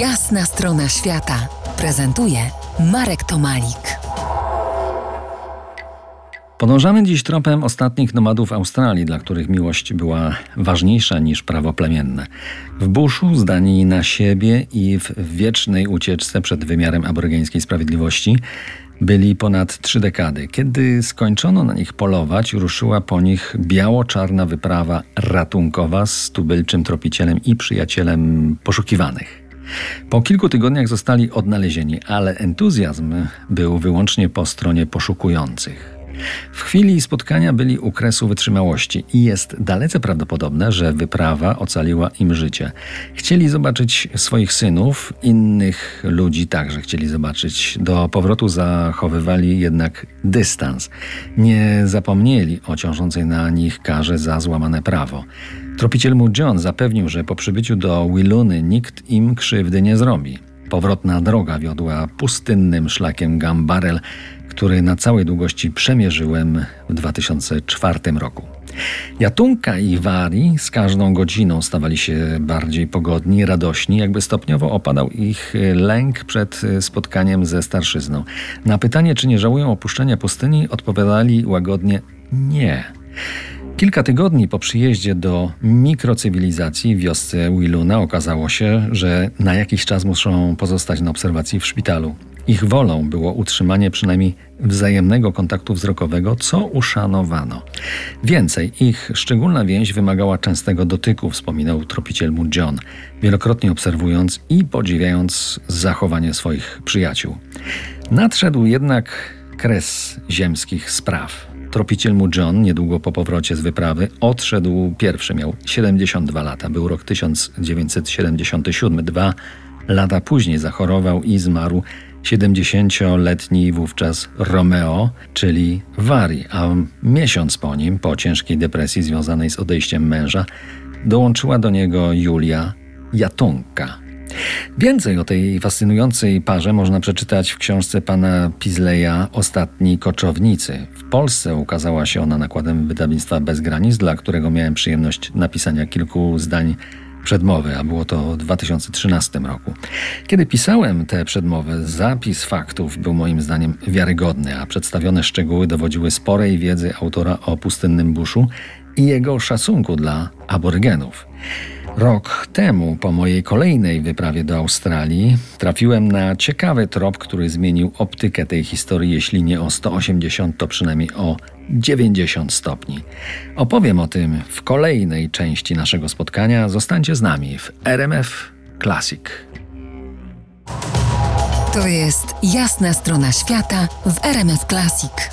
Jasna strona świata prezentuje Marek Tomalik. Podążamy dziś tropem ostatnich nomadów Australii, dla których miłość była ważniejsza niż prawo plemienne. W buszu, zdani na siebie i w wiecznej ucieczce przed wymiarem aborygeńskiej sprawiedliwości, byli ponad trzy dekady. Kiedy skończono na nich polować, ruszyła po nich biało-czarna wyprawa ratunkowa z tubylczym tropicielem i przyjacielem poszukiwanych. Po kilku tygodniach zostali odnalezieni, ale entuzjazm był wyłącznie po stronie poszukujących. W chwili spotkania byli u kresu wytrzymałości i jest dalece prawdopodobne, że wyprawa ocaliła im życie. Chcieli zobaczyć swoich synów, innych ludzi także chcieli zobaczyć. Do powrotu zachowywali jednak dystans. Nie zapomnieli o ciążącej na nich karze za złamane prawo. Tropiciel mu John zapewnił, że po przybyciu do Willuny nikt im krzywdy nie zrobi. Powrotna droga wiodła pustynnym szlakiem Gambarel, który na całej długości przemierzyłem w 2004 roku. Jatunka i Wari z każdą godziną stawali się bardziej pogodni, radośni, jakby stopniowo opadał ich lęk przed spotkaniem ze starszyzną. Na pytanie, czy nie żałują opuszczenia pustyni, odpowiadali łagodnie nie. Kilka tygodni po przyjeździe do mikrocywilizacji w wiosce Willuna okazało się, że na jakiś czas muszą pozostać na obserwacji w szpitalu. Ich wolą było utrzymanie przynajmniej wzajemnego kontaktu wzrokowego, co uszanowano. Więcej, ich szczególna więź wymagała częstego dotyku, wspominał tropiciel mu John, wielokrotnie obserwując i podziwiając zachowanie swoich przyjaciół. Nadszedł jednak kres ziemskich spraw. Tropiciel mu John, niedługo po powrocie z wyprawy, odszedł pierwszy, miał 72 lata. Był rok 1977. Dwa lata później zachorował i zmarł 70-letni wówczas Romeo, czyli Wari, a miesiąc po nim, po ciężkiej depresji związanej z odejściem męża, dołączyła do niego Julia Jatunka. Więcej o tej fascynującej parze można przeczytać w książce pana Pizleya Ostatni koczownicy. W Polsce ukazała się ona nakładem wydawnictwa Bez Granic, dla którego miałem przyjemność napisania kilku zdań przedmowy, a było to w 2013 roku. Kiedy pisałem tę przedmowę, zapis faktów był moim zdaniem wiarygodny, a przedstawione szczegóły dowodziły sporej wiedzy autora o pustynnym buszu i jego szacunku dla aborygenów. Rok temu, po mojej kolejnej wyprawie do Australii, trafiłem na ciekawy trop, który zmienił optykę tej historii, jeśli nie o 180, to przynajmniej o 90 stopni. Opowiem o tym w kolejnej części naszego spotkania. Zostańcie z nami w RMF Classic. To jest jasna strona świata w RMF Classic.